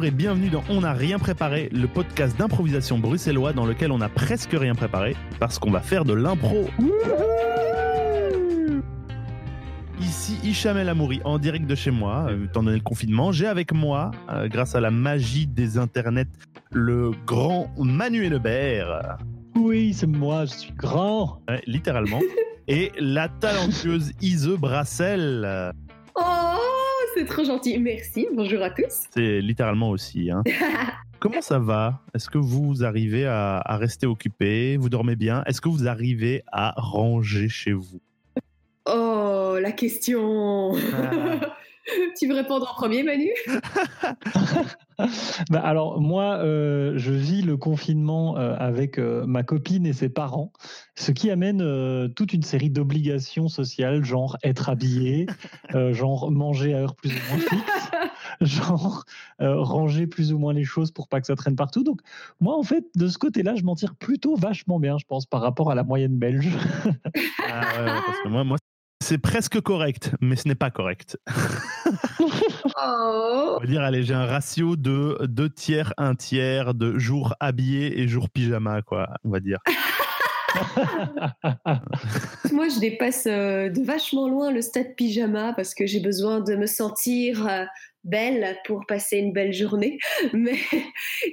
Bonjour et bienvenue dans On n'a rien préparé, le podcast d'improvisation bruxellois dans lequel on n'a presque rien préparé parce qu'on va faire de l'impro. Ici Hicham El Amouri en direct de chez moi, euh, étant donné le confinement. J'ai avec moi, euh, grâce à la magie des internets, le grand Manuel Lebert. Oui, c'est moi, je suis grand. Ouais, littéralement. et la talentueuse Ise Brassel. Oh, c'est trop gentil. Merci. Bonjour à tous. C'est littéralement aussi. Hein. Comment ça va? Est-ce que vous arrivez à, à rester occupé? Vous dormez bien? Est-ce que vous arrivez à ranger chez vous? Oh, la question. Tu veux répondre en premier, Manu? Bah, alors moi, euh, je vis le confinement euh, avec euh, ma copine et ses parents, ce qui amène euh, toute une série d'obligations sociales, genre être habillé, euh, genre manger à heure plus ou moins fixe, genre euh, ranger plus ou moins les choses pour pas que ça traîne partout. Donc moi, en fait, de ce côté-là, je m'en tire plutôt vachement bien, je pense, par rapport à la moyenne belge. Ah ouais, parce que moi, moi c'est presque correct, mais ce n'est pas correct. Oh. On va dire, allez, j'ai un ratio de deux tiers, un tiers de jours habillés et jours pyjama, quoi, on va dire. Moi, je dépasse euh, de vachement loin le stade pyjama parce que j'ai besoin de me sentir euh, belle pour passer une belle journée. Mais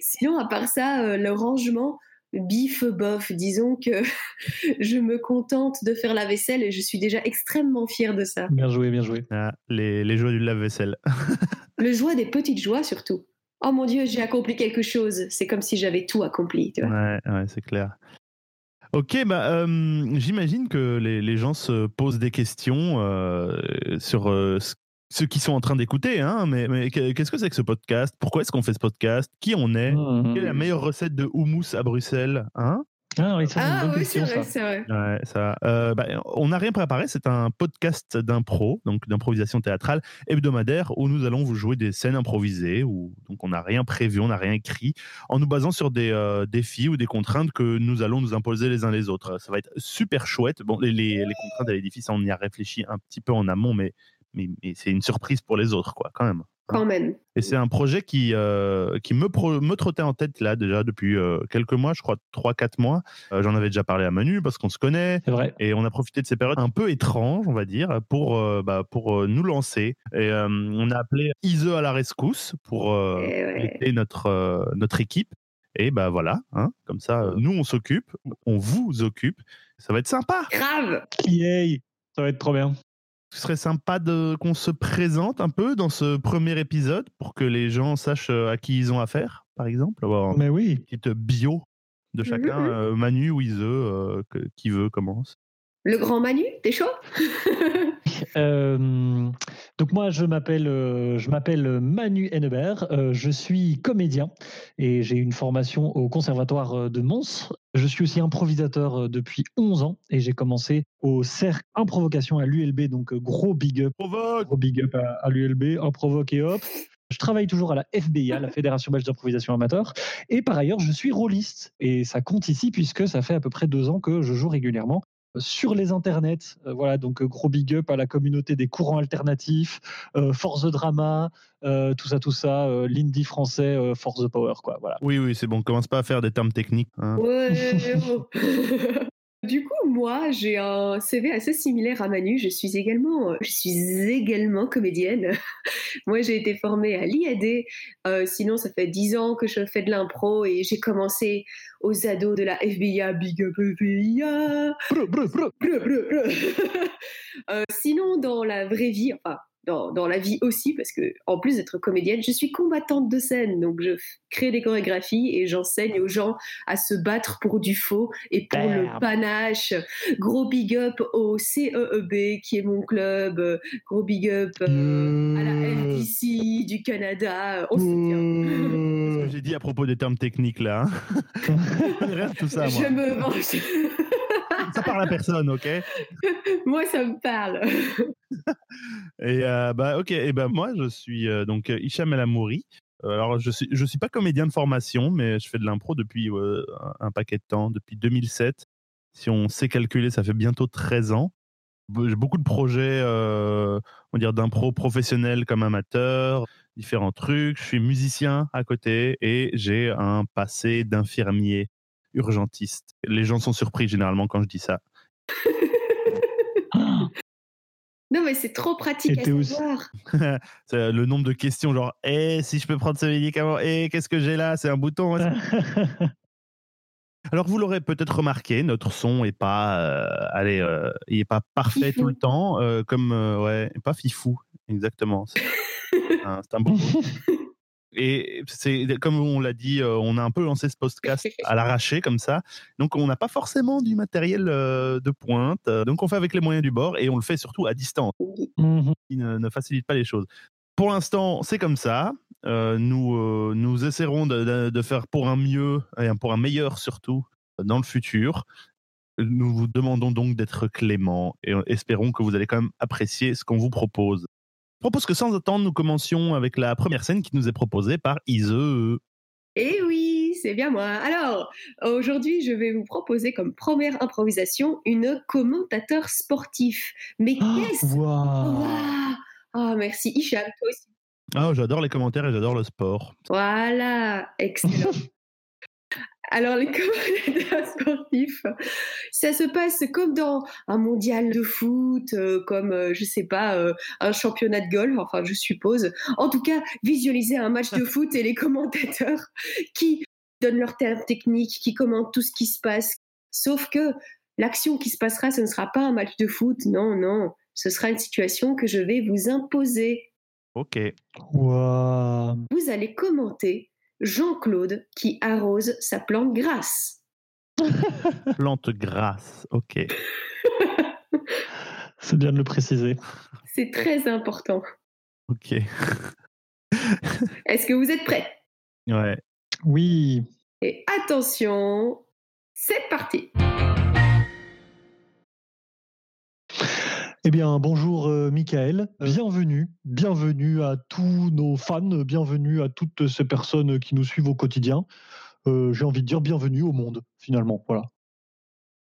sinon, à part ça, euh, le rangement, bif bof. Disons que je me contente de faire la vaisselle et je suis déjà extrêmement fière de ça. bien joué, bien joué. Ah, les, les joies du lave-vaisselle. Le joie des petites joies surtout. Oh mon Dieu, j'ai accompli quelque chose. C'est comme si j'avais tout accompli. Tu vois. Ouais, ouais, c'est clair. Ok, bah, euh, j'imagine que les, les gens se posent des questions euh, sur euh, ce- ceux qui sont en train d'écouter, hein, mais, mais que- qu'est-ce que c'est que ce podcast? Pourquoi est-ce qu'on fait ce podcast? Qui on est? Mhm. Quelle est la meilleure recette de houmous à Bruxelles hein? Ah oui, ça Ah oui, c'est vrai, ça. c'est vrai. Ouais, ça. Euh, bah, on n'a rien préparé. C'est un podcast d'impro, donc d'improvisation théâtrale hebdomadaire, où nous allons vous jouer des scènes improvisées. Où, donc on n'a rien prévu, on n'a rien écrit, en nous basant sur des euh, défis ou des contraintes que nous allons nous imposer les uns les autres. Ça va être super chouette. Bon, les, les, les contraintes et les défis, ça, on y a réfléchi un petit peu en amont, mais, mais, mais c'est une surprise pour les autres, quoi, quand même. Quand même. Et c'est un projet qui, euh, qui me, pro- me trottait en tête là déjà depuis euh, quelques mois, je crois 3-4 mois. Euh, J'en avais déjà parlé à Manu parce qu'on se connaît. C'est vrai. Et on a profité de ces périodes un peu étranges, on va dire, pour, euh, bah, pour euh, nous lancer. Et euh, on a appelé Ise à la rescousse pour euh, Eh ouais. aider notre, euh, notre équipe. Et bah voilà, hein, comme ça, euh, nous on s'occupe, on vous occupe. Ça va être sympa. Grave. Yay Ça va être trop bien. Ce serait sympa de qu'on se présente un peu dans ce premier épisode pour que les gens sachent euh, à qui ils ont affaire, par exemple. Avoir Mais oui. une petite bio de chacun. Mhm. Euh, Manu ou Ise, euh, qui veut commence. Le grand Manu, t'es chaud? Euh, donc moi, je m'appelle, euh, je m'appelle Manu Hennebert. Euh, je suis comédien et j'ai une formation au Conservatoire de Mons. Je suis aussi improvisateur depuis 11 ans et j'ai commencé au cercle Improvocation à l'ULB. Donc gros big up, Provoque gros big up à, à l'ULB, Improvoque et hop. Je travaille toujours à la FBIA, la Fédération belge d'improvisation amateur. Et par ailleurs, je suis rôliste. Et ça compte ici puisque ça fait à peu près deux ans que je joue régulièrement sur les internets. Euh, voilà, donc euh, gros big up à la communauté des courants alternatifs, euh, Force the Drama, euh, tout ça, tout ça, euh, l'indie français, euh, Force the Power, quoi. Voilà. Oui, oui, c'est bon. Commence pas à faire des termes techniques. hein. Ouais. Du coup, moi, j'ai un CV assez similaire à Manu. Je suis également, je suis également comédienne. Moi, j'ai été formée à l'IAD. Euh, sinon, ça fait dix ans que je fais de l'impro et j'ai commencé aux ados de la FBIA. Big up FBIA. Brr, brr, brr. Bleu, bleu, bleu. Euh, sinon, dans la vraie vie, enfin, dans, dans la vie aussi, parce que en plus d'être comédienne, je suis combattante de scène, donc je crée des chorégraphies et j'enseigne aux gens à se battre pour du faux et pour le panache. Gros big up au CEEB, qui est mon club. Gros big up euh, à la. FDC du Canada. On se tient. Ce que j'ai dit à propos des termes techniques là. hein. Tout ça, moi. Je me venge. Ça parle à personne, ok? Et Moi, ça me parle. euh, bah, ok. Et ben moi, je suis euh, donc Hicham El Amouri. Euh, Alors, je suis, je suis pas comédien de formation, mais je fais de l'impro depuis euh, un- paquet de temps, depuis 2007. Si on sait calculer, ça fait bientôt 13 ans. J'ai beaucoup de projets, euh, on va dire d'impro professionnels comme amateur, différents trucs. Je suis musicien à côté et j'ai un passé d'infirmier urgentiste. Les gens sont surpris généralement quand je dis ça. Non, mais c'est trop pratique à savoir. le nombre de questions, genre, eh, si je peux prendre ce médicament, eh, qu'est-ce que j'ai là? C'est un bouton. Alors, vous l'aurez peut-être remarqué, notre son est pas, euh, allez, euh, il est pas parfait tout le temps, euh, comme, ouais, pas fifou, exactement. C'est un, un bon Et c'est comme on l'a dit, on a un peu lancé ce podcast à l'arraché comme ça. Donc on n'a pas forcément du matériel de pointe. Donc on fait avec les moyens du bord et on le fait surtout à distance, mmh qui ne, facilite pas les choses. Pour l'instant, c'est comme ça. nous, nous essaierons de, faire pour un mieux et pour un meilleur surtout dans le futur. Nous vous demandons donc d'être clément et espérons que vous allez quand même apprécier ce qu'on vous propose. Je propose que sans attendre, nous commencions avec la première scène qui nous est proposée par Ise. Eh oui, c'est bien moi. Alors, aujourd'hui, je vais vous proposer comme première improvisation une commentateur sportif. Mais oh, qu'est-ce wow. Ah, merci. Hicham, toi aussi. Ah, j'adore les commentaires et j'adore le sport. Voilà, excellent. Alors, les commentateurs sportifs, ça se passe comme dans un mondial de foot, euh, comme, euh, je sais pas, euh, un championnat de golf, enfin, je suppose. En tout cas, visualiser un match de foot et les commentateurs qui donnent leurs termes techniques, qui commentent tout ce qui se passe. Sauf que l'action qui se passera, ce ne sera pas un match de foot, non, non. Ce sera une situation que je vais vous imposer. Ok. Vous allez commenter Jean-Claude qui arrose sa plante grasse. plante grasse, ok. C'est bien de le préciser. C'est très important. Ok. Est-ce que vous êtes prêts? Ouais. Oui. Et attention, c'est parti. Eh bien, bonjour euh, Michael, bienvenue, bienvenue à tous nos fans, bienvenue à toutes ces personnes qui nous suivent au quotidien. Euh, j'ai envie de dire bienvenue au monde, finalement. Voilà.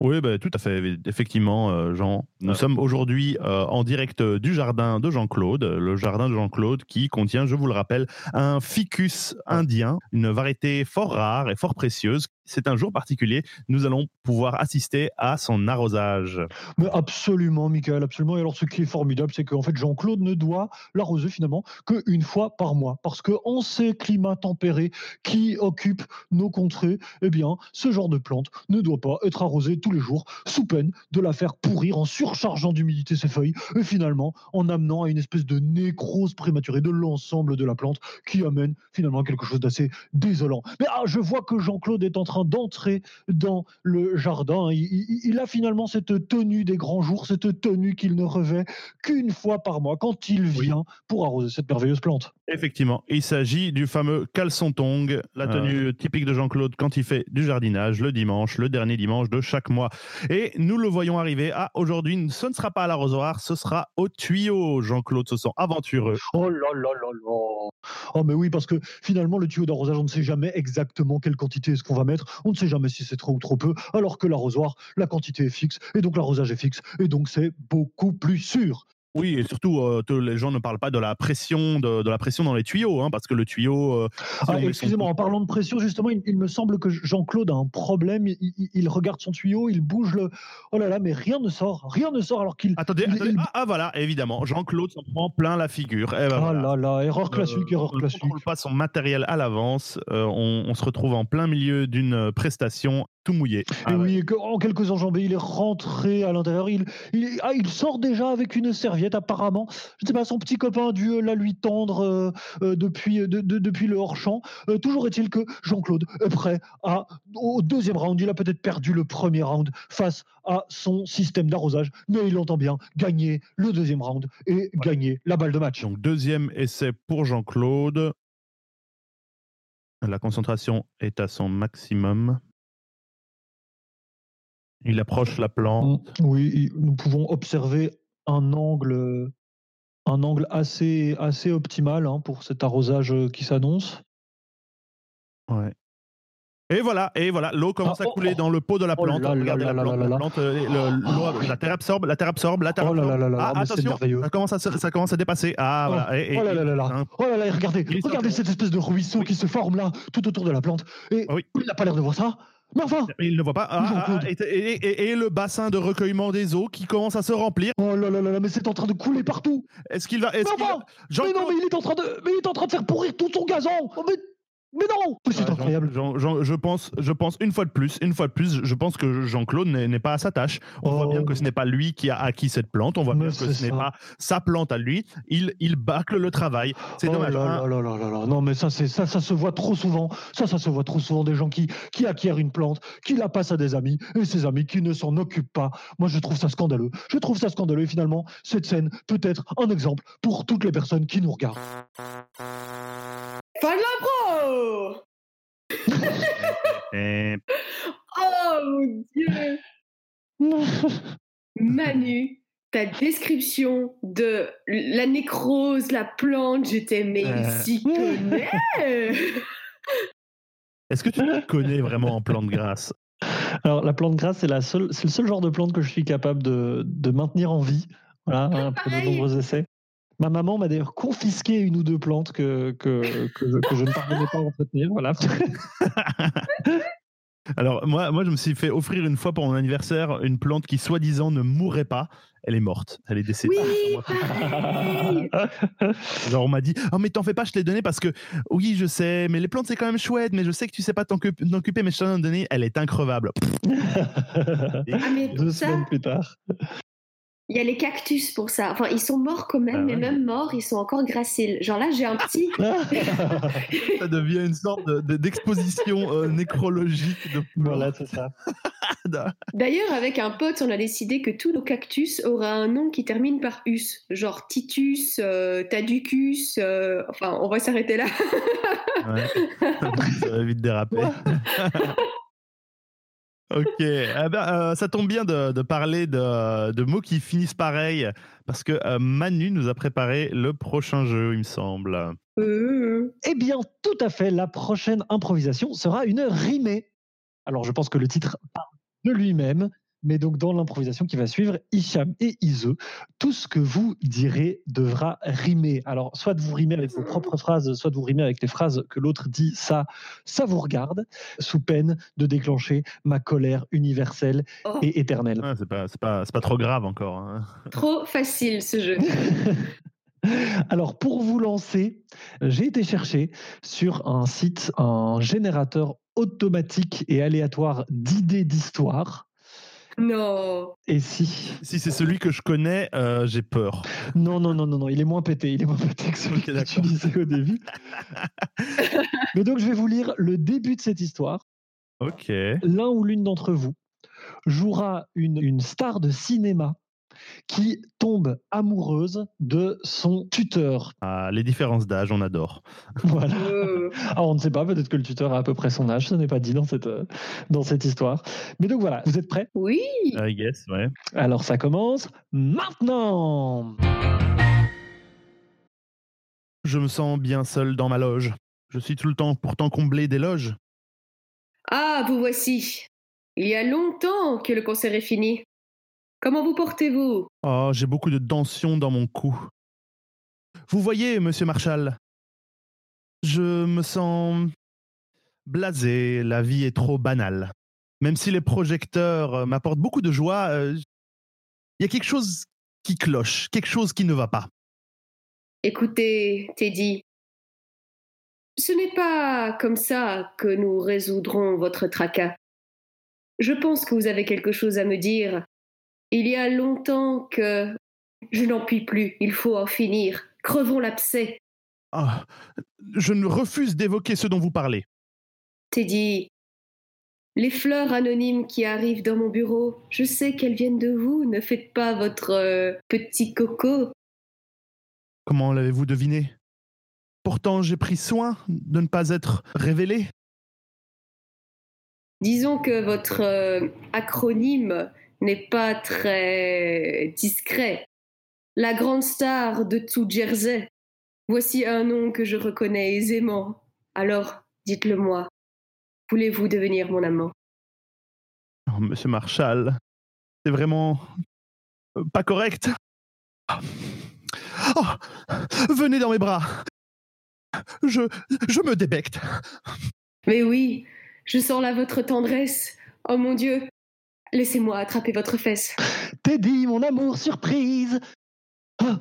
Oui, bah, tout à fait, effectivement, euh, Jean. Nous sommes aujourd'hui en direct du jardin de Jean-Claude, le jardin de Jean-Claude qui contient, je vous le rappelle, un ficus indien, une variété fort rare et fort précieuse c'est un jour particulier. Nous allons pouvoir assister à son arrosage. Mais absolument, Michael, absolument. Et alors, ce qui est formidable, c'est qu'en fait, Jean-Claude ne doit l'arroser finalement qu'une fois par mois. Parce qu'en ces climats tempérés qui occupent nos contrées, eh bien, ce genre de plante ne doit pas être arrosé tous les jours, sous peine de la faire pourrir en surchargeant d'humidité ses feuilles et finalement en amenant à une espèce de nécrose prématurée de l'ensemble de la plante qui amène finalement quelque chose d'assez désolant. Mais ah, je vois que Jean-Claude est en train d'entrer dans le jardin. Il, a finalement cette tenue des grands jours, cette tenue qu'il ne revêt qu'une fois par mois quand il vient pour arroser cette merveilleuse plante. Effectivement, il s'agit du fameux caleçon tong, la ah. tenue typique de Jean-Claude quand il fait du jardinage le dimanche, le dernier dimanche de chaque mois. Et nous le voyons arriver. Ah, aujourd'hui, ce ne sera pas à l'arrosoir, ce sera au tuyau. Jean-Claude se sent aventureux. Oh là là là là. Oh mais oui, parce que finalement, le tuyau d'arrosage, on ne sait jamais exactement quelle quantité est-ce qu'on va mettre. On ne sait jamais si c'est trop ou trop peu. Alors que l'arrosoir, la quantité est fixe et donc l'arrosage est fixe et donc c'est beaucoup plus sûr. Oui, et surtout, euh, les gens ne parlent pas de la pression, de, la pression dans les tuyaux, hein, parce que le tuyau. Euh, ah, excusez-moi, en parlant de pression, justement, il, me semble que Jean-Claude a un problème. Il, regarde son tuyau, il bouge le. Oh là là, mais rien ne sort, rien ne sort alors qu'il. Attendez, attendez. Ah, ah, voilà, évidemment, Jean-Claude s'en prend plein la figure. Eh ben, oh là là, erreur classique, euh, erreur classique. On ne pas son matériel à l'avance. On, on, se retrouve en plein milieu d'une prestation tout mouillé. Ah oui, en quelques enjambées, il est rentré à l'intérieur. Il, il, ah, il, sort déjà avec une serviette, apparemment. Je ne sais pas, son petit copain a dû la lui tendre euh, euh, depuis, depuis le hors-champ. Euh, toujours est-il que Jean-Claude est prêt à, au deuxième round. Il a peut-être perdu le premier round face à son système d'arrosage, mais il entend bien gagner le deuxième round et gagner la balle de match. Donc, deuxième essai pour Jean-Claude. La concentration est à son maximum. Il approche la plante. Oui, nous pouvons observer un angle, un angle assez, assez optimal hein, pour cet arrosage qui s'annonce. Ouais. Et voilà, et voilà, l'eau commence Ah, à oh, couler oh. dans le pot de la Oh plante. la euh, terre absorbe, la terre absorbe, la terre Oh là absorbe. là là Ah, attention, merveilleux. ça commence, à, ça commence à dépasser. Ah, Oh, voilà. et- et- oh là là là là. hein. Oh là là, regardez, regardez cette espèce de ruisseau Oui. qui se forme là, tout autour de la plante. Et oui. il n'a pas l'air de voir ça. Mais enfin, Mais Il ne voit pas. Ah, ah, ah, et, et- et- et le bassin de recueillement des eaux qui commence à se remplir. oh là là là là, mais c'est en train de couler partout. Est-ce qu'il va. Mais enfin, va- mais non, mais il est en train de, mais il est en train de faire pourrir tout son gazon. Oh, mais, mais non, Mais c'est Ouais, Jean- incroyable. Jean- Jean- je pense, je pense une fois de plus, une fois de plus, je pense que Jean-Claude n'est n'est pas à sa tâche. On voit Oh. bien que ce n'est pas lui qui a acquis cette plante. On voit Mais bien que ce n'est pas sa plante à lui. Il, il bâcle le travail. C'est oh dommage. là hein. là là là là là. Non, mais ça, c'est ça, ça se voit trop souvent. Ça, ça se voit trop souvent des gens qui, qui acquièrent une plante, qui la passent à des amis, et ces amis qui ne s'en occupent pas. Moi, je trouve ça scandaleux. Je trouve ça scandaleux. Et finalement, cette scène peut être un exemple pour toutes les personnes qui nous regardent. Fin de l'impro Et- Oh mon dieu Manu, ta description de la nécrose, la plante, j'étais mais il Euh. s'y connaît Est-ce que tu te connais vraiment en plante grasse? Alors, la plante grasse, c'est la seule, c'est le seul genre de plante que je suis capable de, de maintenir en vie. Voilà, hein, pour de nombreux essais. Ma maman m'a d'ailleurs confisqué une ou deux plantes que, que, que, je, que je ne parvenais pas à entretenir. Voilà. Alors moi, moi, je me suis fait offrir une fois pour mon anniversaire une plante qui soi-disant ne mourrait pas. Elle est morte. Elle est décédée. Oui, Genre on m'a dit oh mais t'en fais pas je te l'ai donné parce que oui je sais mais les plantes c'est quand même chouette mais je sais que tu sais pas t'en occup- t'en occuper mais je t'en ai donné elle est increvable Ah mais Deux ça, semaines plus tard. Il y a les cactus pour ça. Enfin, ils sont morts quand même, Ah mais même morts, ils sont encore graciles. Genre là, j'ai un petit... ça devient une sorte de- de- d'exposition euh, nécrologique de voilà, c'est ça. D'ailleurs, avec un pote, on a décidé que tous nos cactus auraient un nom qui termine par us. Genre Titus, euh, Taducus, euh, enfin, on va s'arrêter là. Ouais. ça va vite déraper Ok, Ah ben, euh, ça tombe bien de, de parler de, de mots qui finissent pareil, parce que euh, Manu nous a préparé le prochain jeu, il me semble. Euh, Eh bien, tout à fait. La prochaine improvisation sera une rimée. Alors, je pense que le titre parle de lui-même, mais donc dans l'improvisation qui va suivre, Hicham et Ise, tout ce que vous direz devra rimer. Alors, soit vous rimez avec vos propres phrases, soit vous rimez avec les phrases que l'autre dit. Ça, ça vous regarde, sous peine de déclencher ma colère universelle oh, et éternelle. Ah, c'est pas, c'est pas, c'est pas trop grave encore. hein. trop facile ce jeu. Alors, pour vous lancer, j'ai été chercher sur un site un générateur automatique et aléatoire d'idées d'histoire. Non. Et si? Si c'est celui que je connais, euh, j'ai peur. Non, non, non, non, non, il est moins pété, il est moins pété que celui Ok, que d'accord. utilisé au début. Mais donc, je vais vous lire le début de cette histoire. Ok. L'un ou l'une d'entre vous jouera une, une star de cinéma qui tombe amoureuse de son tuteur. Ah, les différences d'âge, on adore. Voilà. Euh, Ah, on ne sait pas, peut-être que le tuteur a à peu près son âge, ce n'est pas dit dans cette, euh, dans cette histoire. Mais donc voilà, vous êtes prêts? Oui. I guess, ouais. Alors ça commence maintenant Je me sens bien seul dans ma loge. Je suis tout le temps pourtant comblé d'éloges. Ah, vous voici. Il y a longtemps que le concert est fini. Comment vous portez-vous? Oh, j'ai beaucoup de tension dans mon cou. Vous voyez, monsieur Marshall, je me sens blasé, la vie est trop banale. Même si les projecteurs euh, m'apportent beaucoup de joie, euh, il y a quelque chose qui cloche, quelque chose qui ne va pas. Écoutez, Teddy, ce n'est pas comme ça que nous résoudrons votre tracas. Je pense que vous avez quelque chose à me dire. Il y a longtemps que je n'en puis plus, il faut en finir. Crevons l'abcès. Ah, je ne refuse d'évoquer ce dont vous parlez. Teddy, les fleurs anonymes qui arrivent dans mon bureau, je sais qu'elles viennent de vous. Ne faites pas votre euh, petit coco. Comment l'avez-vous deviné? Pourtant, j'ai pris soin de ne pas être révélé. Disons que votre euh, acronyme n'est pas très discret. La grande star de tout Jersey. Voici un nom que je reconnais aisément. Alors, dites-le moi. voulez-vous devenir mon amant? Oh, Monsieur Marshall, c'est vraiment euh, pas correct. Oh, venez dans mes bras. Je, je me débecte. Mais oui, je sens là votre tendresse. Oh mon Dieu, laissez-moi attraper votre fesse. Teddy, mon amour, surprise. Oh,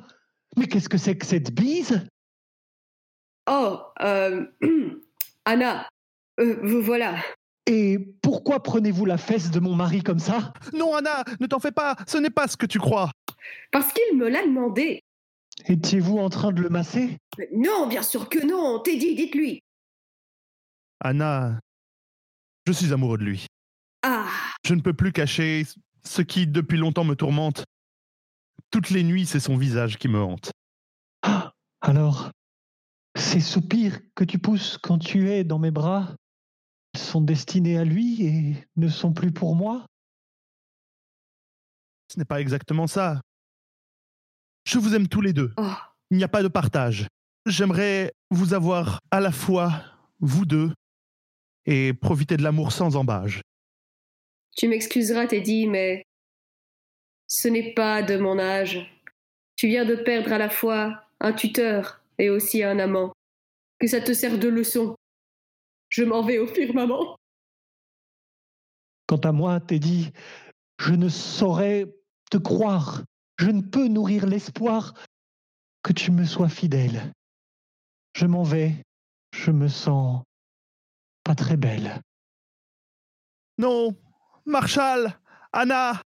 mais qu'est-ce que c'est que cette bise? Oh, euh, Anna, euh, vous voilà. Et pourquoi prenez-vous la fesse de mon mari comme ça? Non, Anna, ne t'en fais pas, ce n'est pas ce que tu crois. Parce qu'il me l'a demandé. Étiez-vous en train de le masser? Non, bien sûr que non, Teddy, dites-lui. Anna, je suis amoureux de lui. Ah, Je ne peux plus cacher ce qui, depuis longtemps, me tourmente. Toutes les nuits, c'est son visage qui me hante. Ah, Alors, ces soupirs que tu pousses quand tu es dans mes bras sont destinés à lui et ne sont plus pour moi? Ce n'est pas exactement ça. Je vous aime tous les deux. oh, Il n'y a pas de partage. J'aimerais vous avoir à la fois, vous deux, et profiter de l'amour sans embâge. Tu m'excuseras, Teddy, mais ce n'est pas de mon âge. Tu viens de perdre à la fois un tuteur et aussi un amant. Que ça te serve de leçon? Je m'en vais au firmament. Quant à moi, Teddy, je ne saurais te croire. Je ne peux nourrir l'espoir que tu me sois fidèle. Je m'en vais. Je me sens pas très belle. Non, Marshall, Anna,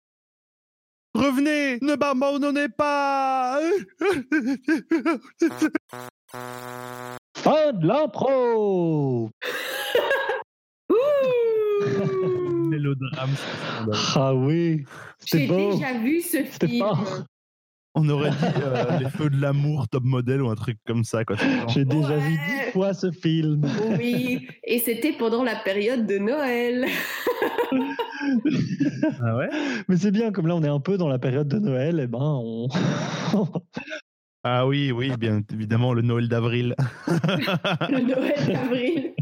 revenez, ne m'abandonnez pas. Fin de l'impro Mélodrame. Ah oui, J'ai déjà vu ce film. On aurait dit euh, les feux de l'amour, top modèle ou un truc comme ça. Quoi. J'ai déjà vu dix fois ce film. Oui, et c'était pendant la période de Noël. Ah ouais? Mais c'est bien, comme là on est un peu dans la période de Noël, et ben on. Ah oui, oui, bien évidemment, le Noël d'avril. Le Noël d'avril.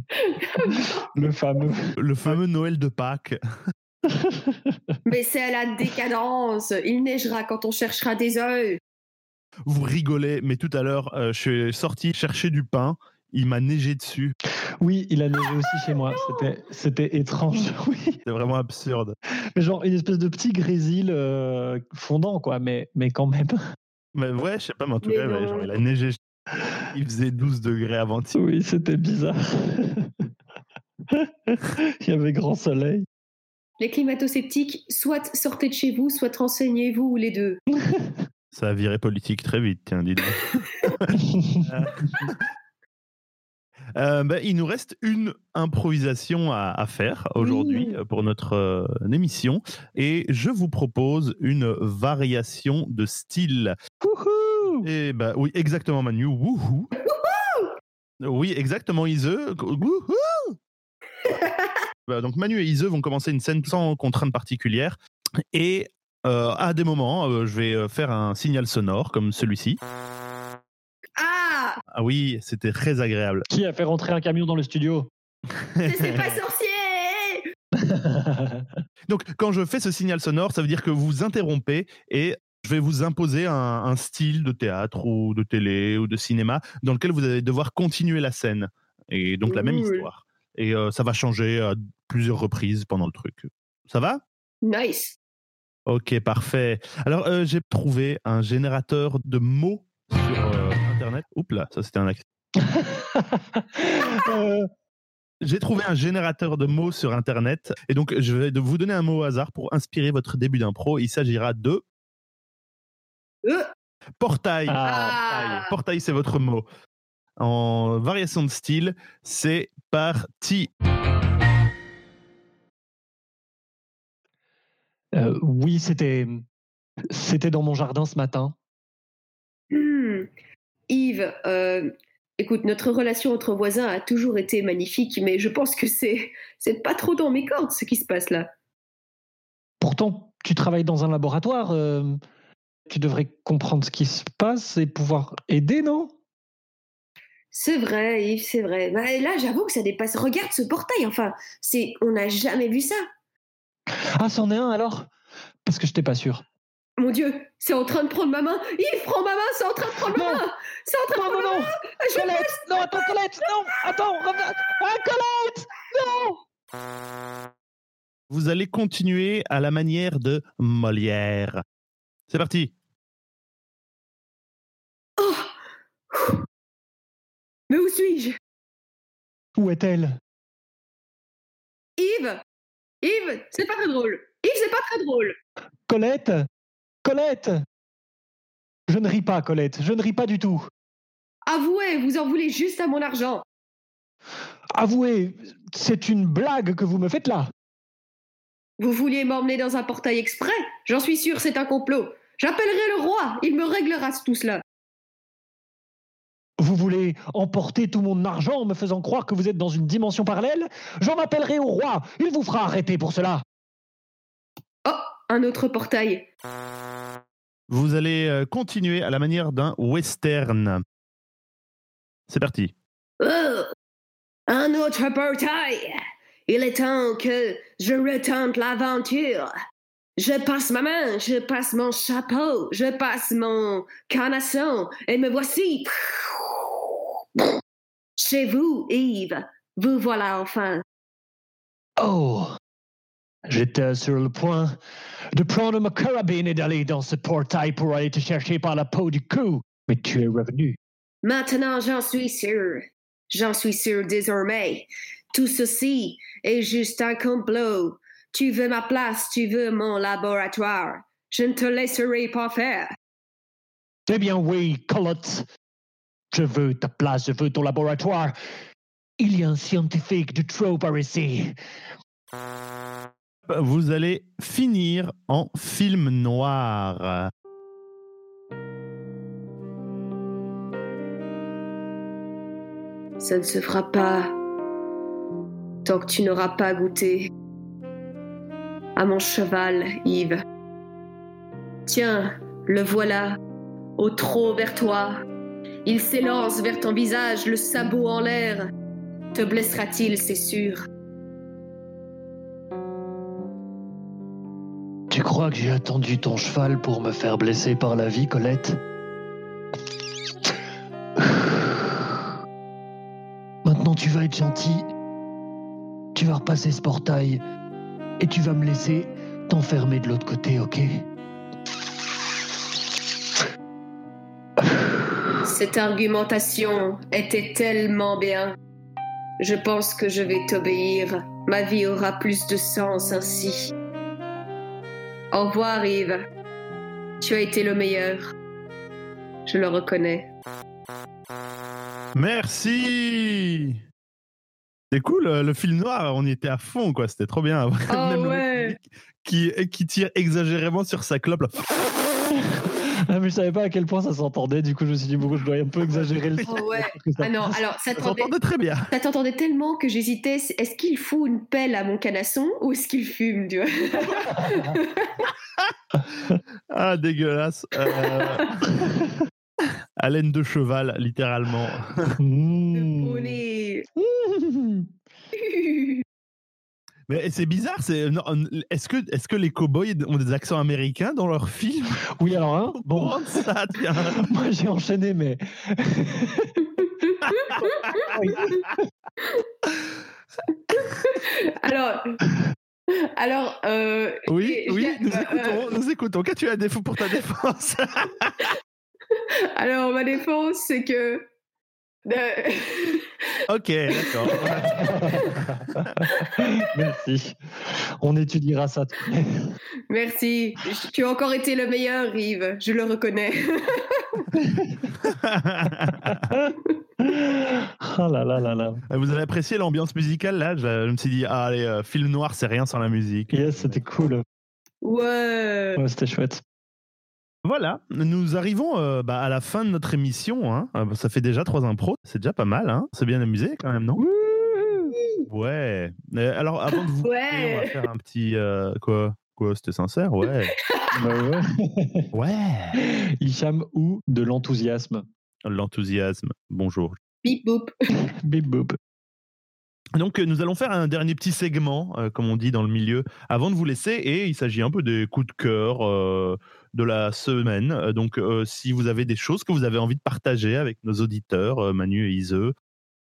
le fameux. le fameux Noël de Pâques. Mais c'est à la décadence. Il neigera quand on cherchera des œufs. Vous rigolez, mais tout à l'heure, euh, je suis sorti chercher du pain. Il m'a neigé dessus. Oui, il a neigé aussi chez moi. C'était, c'était étrange. Oui. C'est vraiment absurde. Mais genre une espèce de petit grésil euh, fondant, quoi. Mais, mais quand même. Mais ouais, je sais pas, mais en tout Mais cas, ouais, genre, il a neigé. Il faisait 12 degrés avant-hier. Oui, c'était bizarre. il y avait grand soleil. Les climato-sceptiques, soit sortez de chez vous, soit renseignez-vous ou les deux. Ça a viré politique très vite, tiens, dis donc. Euh, ben, il nous reste une improvisation à, à faire aujourd'hui Oui. euh, pour notre euh, émission et je vous propose une variation de style. Wouhou Et ben oui, exactement Manu, wouhou. Oui, exactement Ise. Wouhou Bah, donc Manu et Ise vont commencer une scène sans contrainte particulière et euh, à des moments, je vais faire un signal sonore comme celui-ci. Ah oui, c'était très agréable. Qui a fait rentrer un camion dans le studio? C'est pas sorcier Donc, quand je fais ce signal sonore, ça veut dire que vous interrompez et je vais vous imposer un, un style de théâtre ou de télé ou de cinéma dans lequel vous allez devoir continuer la scène. Et donc, la même histoire. Et euh, ça va changer à plusieurs reprises pendant le truc. Ça va? Nice. Ok, parfait. Alors, euh, j'ai trouvé un générateur de mots sur euh, Internet. Oups là, ça c'était un accident. Euh, J'ai trouvé un générateur de mots sur Internet. Et donc, je vais de- vous donner un mot au hasard pour inspirer votre début d'impro. Il s'agira de Euh, portail. Ah. Portail, Portail, c'est votre mot. En variation de style, c'est parti. euh, oui, c'était, c'était dans mon jardin ce matin. hmm. Yves, euh, écoute, notre relation entre voisins a toujours été magnifique, mais je pense que c'est c'est pas trop dans mes cordes ce qui se passe là. Pourtant, tu travailles dans un laboratoire. euh, tu devrais comprendre ce qui se passe et pouvoir aider, non? C'est vrai, Yves, c'est vrai. Bah, là, j'avoue que ça dépasse. Regarde ce portail, enfin, c'est, on n'a jamais vu ça. Ah, c'en est un alors? Parce que je n'étais pas sûr. Mon Dieu, c'est en train de prendre ma main. Yves, prends ma main, c'est en train de prendre ma main. C'est en train de prendre non, ma main. Je Colette Non, attends, Colette Non Attends, reviens Ah, Colette? Non Vous allez continuer à la manière de Molière. C'est parti. Oh. Mais où suis-je? Où est-elle? Yves Yves, c'est pas très drôle. Yves, c'est pas très drôle. Colette? Colette Je ne ris pas, Colette, je ne ris pas du tout. Avouez, vous en voulez juste à mon argent. Avouez, c'est une blague que vous me faites là. Vous vouliez m'emmener dans un portail exprès? J'en suis sûr, c'est un complot. J'appellerai le roi, il me réglera tout cela. Vous voulez emporter tout mon argent en me faisant croire que vous êtes dans une dimension parallèle? J'en appellerai au roi, il vous fera arrêter pour cela. Oh, un autre portail. Vous allez euh, continuer à la manière d'un western. C'est parti. Oh, un autre portail. Il est temps que je retente l'aventure. Je passe ma main, je passe mon chapeau, je passe mon canasson, et me voici. Chez vous, Yves. Vous voilà enfin. Oh J'étais sur le point de prendre ma carabine et d'aller dans ce portail pour aller te chercher par la peau du cou. Mais tu es revenu. Maintenant, j'en suis sûr. J'en suis sûr désormais. Tout ceci est juste un complot. Tu veux ma place, tu veux mon laboratoire. Je ne te laisserai pas faire. Eh bien oui, Colotte. Je veux ta place, je veux ton laboratoire. Il y a un scientifique de trop par ici. Vous allez finir en film noir. Ça ne se fera pas tant que tu n'auras pas goûté à mon cheval, Yves. Tiens, le voilà, au trot vers toi. Il s'élance vers ton visage, le sabot en l'air. Te blessera-t-il, c'est sûr. Crois que j'ai attendu ton cheval pour me faire blesser par la vie, Colette Maintenant, tu vas être gentil. Tu vas repasser ce portail et tu vas me laisser t'enfermer de l'autre côté, ok? Cette argumentation était tellement bien. Je pense que je vais t'obéir. Ma vie aura plus de sens ainsi. Au revoir, Yves. Tu as été le meilleur. Je le reconnais. Merci. C'est cool, euh, le film noir, on y était à fond, quoi. C'était trop bien. Oh Même ouais. qui, qui tire exagérément sur sa clope. là. Ah, mais je savais pas à quel point ça s'entendait, du coup je me suis dit, bon, je dois un peu exagérer le Oh ouais. ça Ah non, alors ça t'entendait s'entendait très bien. ça t'entendait tellement que j'hésitais. Est-ce qu'il fout une pelle à mon canasson ou est-ce qu'il fume, tu vois? Ah, dégueulasse. Euh, Haleine de cheval, littéralement. Mmh. Mais c'est bizarre, c'est est-ce que est-ce que les cowboys ont des accents américains dans leurs films? Oui, alors, hein, bon, ça, tiens? Moi j'ai enchaîné, mais. alors, alors, euh, Oui, oui, nous euh, écoutons, nous écoutons. Qu'as-tu à défaut pour ta défense? Alors ma défense, c'est que. Ok, d'accord. Merci. On étudiera ça. Merci. Tu as encore été le meilleur, Yves. Je le reconnais. Ah là là là là. Vous avez apprécié l'ambiance musicale là? Je, je me suis dit, ah, allez, euh, film noir, c'est rien sans la musique. Yes, c'était cool. Ouais. Ouais, c'était chouette. Voilà, nous arrivons euh, bah, à la fin de notre émission. hein. Euh, Ça fait déjà trois impros, c'est déjà pas mal. Hein. C'est bien amusé quand même, non? Ouais. Euh, alors, avant de vous Ouais. quitter, on va faire un petit. euh, quoi? Quoi C'était sincère? Ouais. Bah ouais. Ouais. Hicham ou de l'enthousiasme L'enthousiasme. Bonjour. Bip boop. Bip boop. Donc, euh, nous allons faire un dernier petit segment, euh, comme on dit dans le milieu, avant de vous laisser. Et il s'agit un peu des coups de cœur euh, de la semaine. Euh, Donc, euh, si vous avez des choses que vous avez envie de partager avec nos auditeurs, euh, Manu et Ise,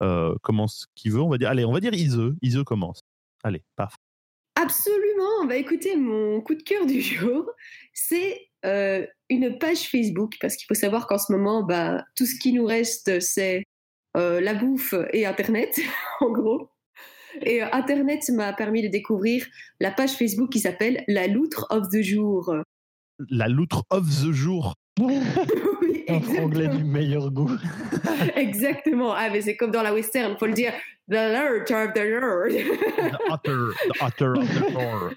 euh, commence qui veut, on va dire. Allez, on va dire Ise. Ise commence. Allez, paf. Absolument. Bah écoutez, mon coup de cœur du jour, c'est une page Facebook parce qu'il faut savoir qu'en ce moment, bah, tout ce qui nous reste, c'est la bouffe et Internet, en gros. Et Internet m'a permis de découvrir la page Facebook qui s'appelle La Loutre of the Jour. La loutre of the jour. oui, Un franglais du meilleur goût. exactement. Ah, mais c'est comme dans la western, faut le dire. The Lord of the Lord. The otter, the otter of the shore.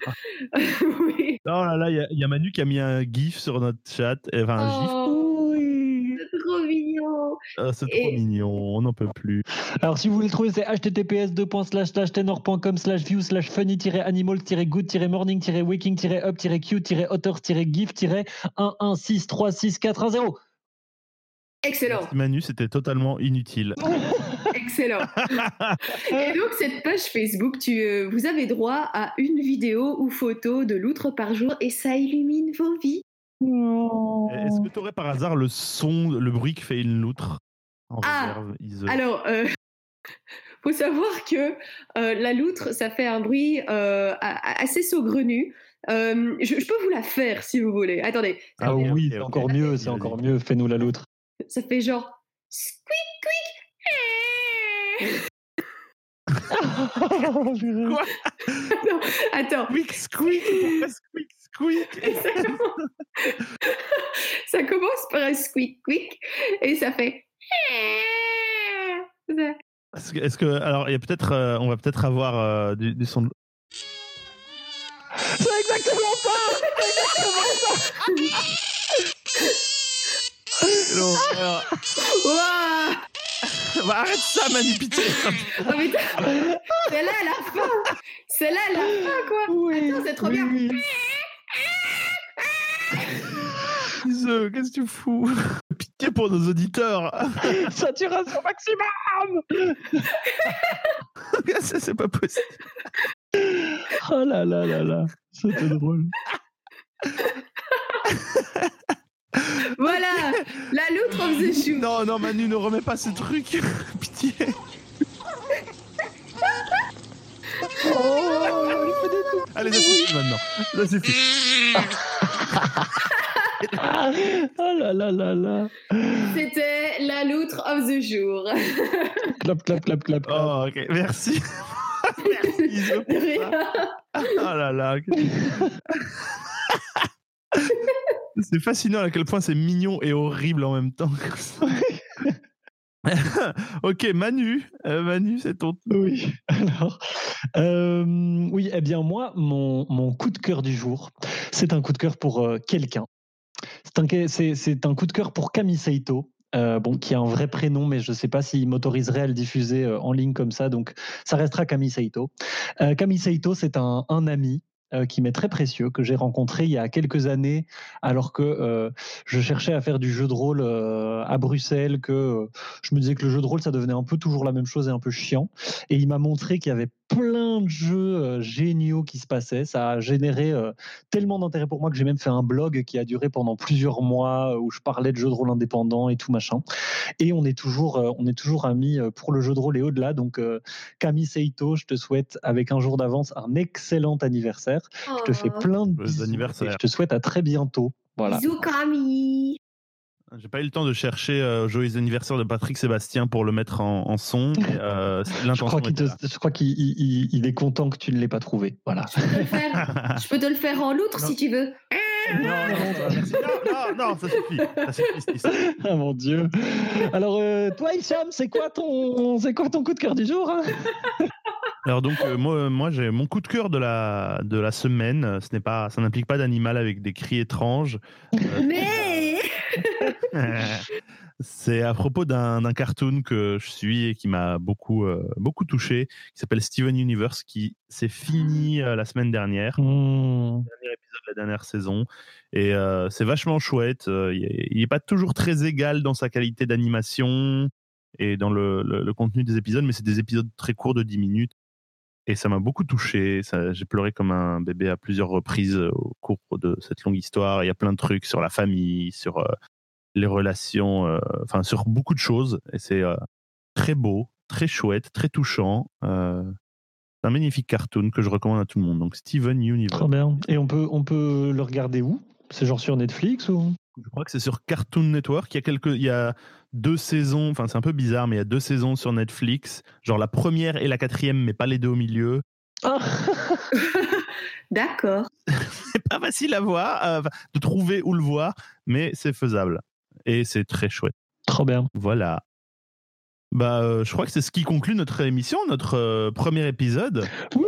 oui. Oh là là, il y a- il y, a Manu qui a mis un gif sur notre chat. Enfin, un gif. Oh. C'est trop mignon. Ah, c'est trop Et- mignon, on n'en peut plus. Alors, si vous voulez le trouver, c'est https tenor.com slash view slash funny animal good morning waking up cute otters gif 11636410. Excellent. Merci Manu, c'était totalement inutile. Excellent. Et donc, cette page Facebook, tu, euh, vous avez droit à une vidéo ou photo de l'outre par jour et ça illumine vos vies. Est-ce que tu aurais par hasard le son, le bruit que fait une loutre en Ah, réserve, Ise? Alors, euh, faut savoir que euh, la loutre, ça fait un bruit euh, assez saugrenu. Euh, je, je peux vous la faire si vous voulez. Attendez, Ah oui, c'est encore mieux, c'est encore mieux. Fais-nous la loutre. ça fait genre squeak squeak. Quoi non, attends. Squeak, squeak, squeak ça, commence... ça commence par un squeak squeak et ça fait. Ça- Est-ce que, alors, il y a peut-être, euh, on va peut-être avoir euh, du, du son. de- C'est exactement ça l'horreur. Ouah Bah, arrête ça, Manu, pitié. Oh, mais t'as- C'est là la fin C'est là la fin quoi Oui, Attends, c'est trop oui, bien. oui. Ise, qu'est-ce que tu fous Pitié pour nos auditeurs. Saturation maximum Ça, c'est pas possible. Oh là là là là, c'était drôle. Voilà La loutre of the shoe Non, non, Manu, ne remets pas ce truc. Pitié. Oh, il fait des. Allez, ça suffit maintenant. Ça suffit. Oh là là là là. C'était la loutre of the jour. Clap, clap, clap, clap. Oh, ok, merci. merci. Oh là là. C'est fascinant à quel point c'est mignon et horrible en même temps. ok, Manu. Euh, Manu, c'est ton. Oui, alors, euh, oui, eh bien moi, mon, mon coup de cœur du jour, c'est un coup de cœur pour euh, quelqu'un. C'est un, coup de cœur pour Camille Seito, euh, bon, qui a un vrai prénom, mais je ne sais pas s'il m'autoriserait à le diffuser euh, en ligne comme ça, donc ça restera Camille Seito. Euh, Camille Seito, c'est un, ami euh, qui m'est très précieux, que j'ai rencontré il y a quelques années, alors que euh, je cherchais à faire du jeu de rôle à Bruxelles, que je me disais que le jeu de rôle, ça devenait un peu toujours la même chose et un peu chiant. Et il m'a montré qu'il y avait plein de jeux euh, géniaux qui se passaient. Ça a généré euh, tellement d'intérêt pour moi que j'ai même fait un blog qui a duré pendant plusieurs mois où je parlais de jeux de rôle indépendants et tout machin. Et on est toujours, euh, on est toujours amis pour le jeu de rôle et au-delà. Donc euh, Camille Seito, je te souhaite avec un jour d'avance un excellent anniversaire. Je te fais Oh. plein de bisous et je te souhaite à très bientôt. Voilà. Bisous Camille J'ai pas eu le temps de chercher euh, Joyeux anniversaire de Patrick Sébastien pour le mettre en, en son. euh, Je crois qu'il il- il- il est content que tu ne l'aies pas trouvé. Voilà. Je peux te le faire, je peux te le faire en loutre Non. si tu veux. Non, non, non, ça suffit. Ça. Ah mon dieu. Alors euh, toi Hicham, c'est quoi ton c'est quoi ton coup de cœur du jour hein Alors donc euh, moi, moi j'ai mon coup de cœur de la de la semaine. Ce n'est pas, ça n'implique pas d'animal avec des cris étranges. Mais C'est à propos d'un cartoon que je suis et qui m'a beaucoup euh, beaucoup touché, qui s'appelle Steven Universe, qui s'est fini euh, la semaine dernière, Hmm. dernier épisode de la dernière saison, et euh, c'est vachement chouette. Il est- il n'est pas toujours très égal dans sa qualité d'animation. et dans le, le- le contenu des épisodes, mais c'est des épisodes très courts de 10 minutes. Et ça m'a beaucoup touché. J'ai pleuré comme un bébé à plusieurs reprises euh, au cours de cette longue histoire. Il y a plein de trucs sur la famille, sur euh, les relations, euh, enfin sur beaucoup de choses. Et c'est euh, très beau, très chouette, très touchant. C'est un magnifique cartoon que je recommande à tout le monde. Donc Steven Universe. Trop bien. Et on peut, on peut le regarder où? C'est genre sur Netflix ou? Je crois que c'est sur Cartoon Network. Il y a quelques, il y a deux saisons. Enfin, c'est un peu bizarre, mais il y a deux saisons sur Netflix. Genre la première et la quatrième, mais pas les deux au milieu. Ah D'accord. C'est pas facile à voir, euh, de trouver où le voir, mais c'est faisable. Et c'est très chouette. Trop bien. Voilà. Bah, euh, je crois que c'est ce qui conclut notre émission, notre euh, premier épisode. Oui,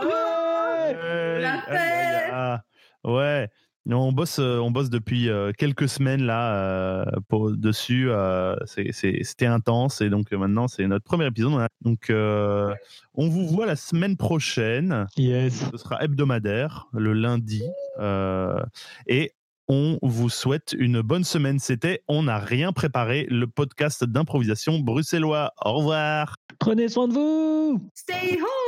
l'a Ouais, aïe. Ouais. Non, On bosse, euh, on bosse depuis euh, quelques semaines là euh, pour, dessus. euh, C'était intense et donc maintenant c'est notre premier épisode. Donc euh, on vous voit la semaine prochaine. Yes. Ce sera hebdomadaire le lundi euh, et on vous souhaite une bonne semaine. C'était On n'a rien préparé, le podcast d'improvisation bruxellois. Au revoir. Prenez soin de vous Stay home!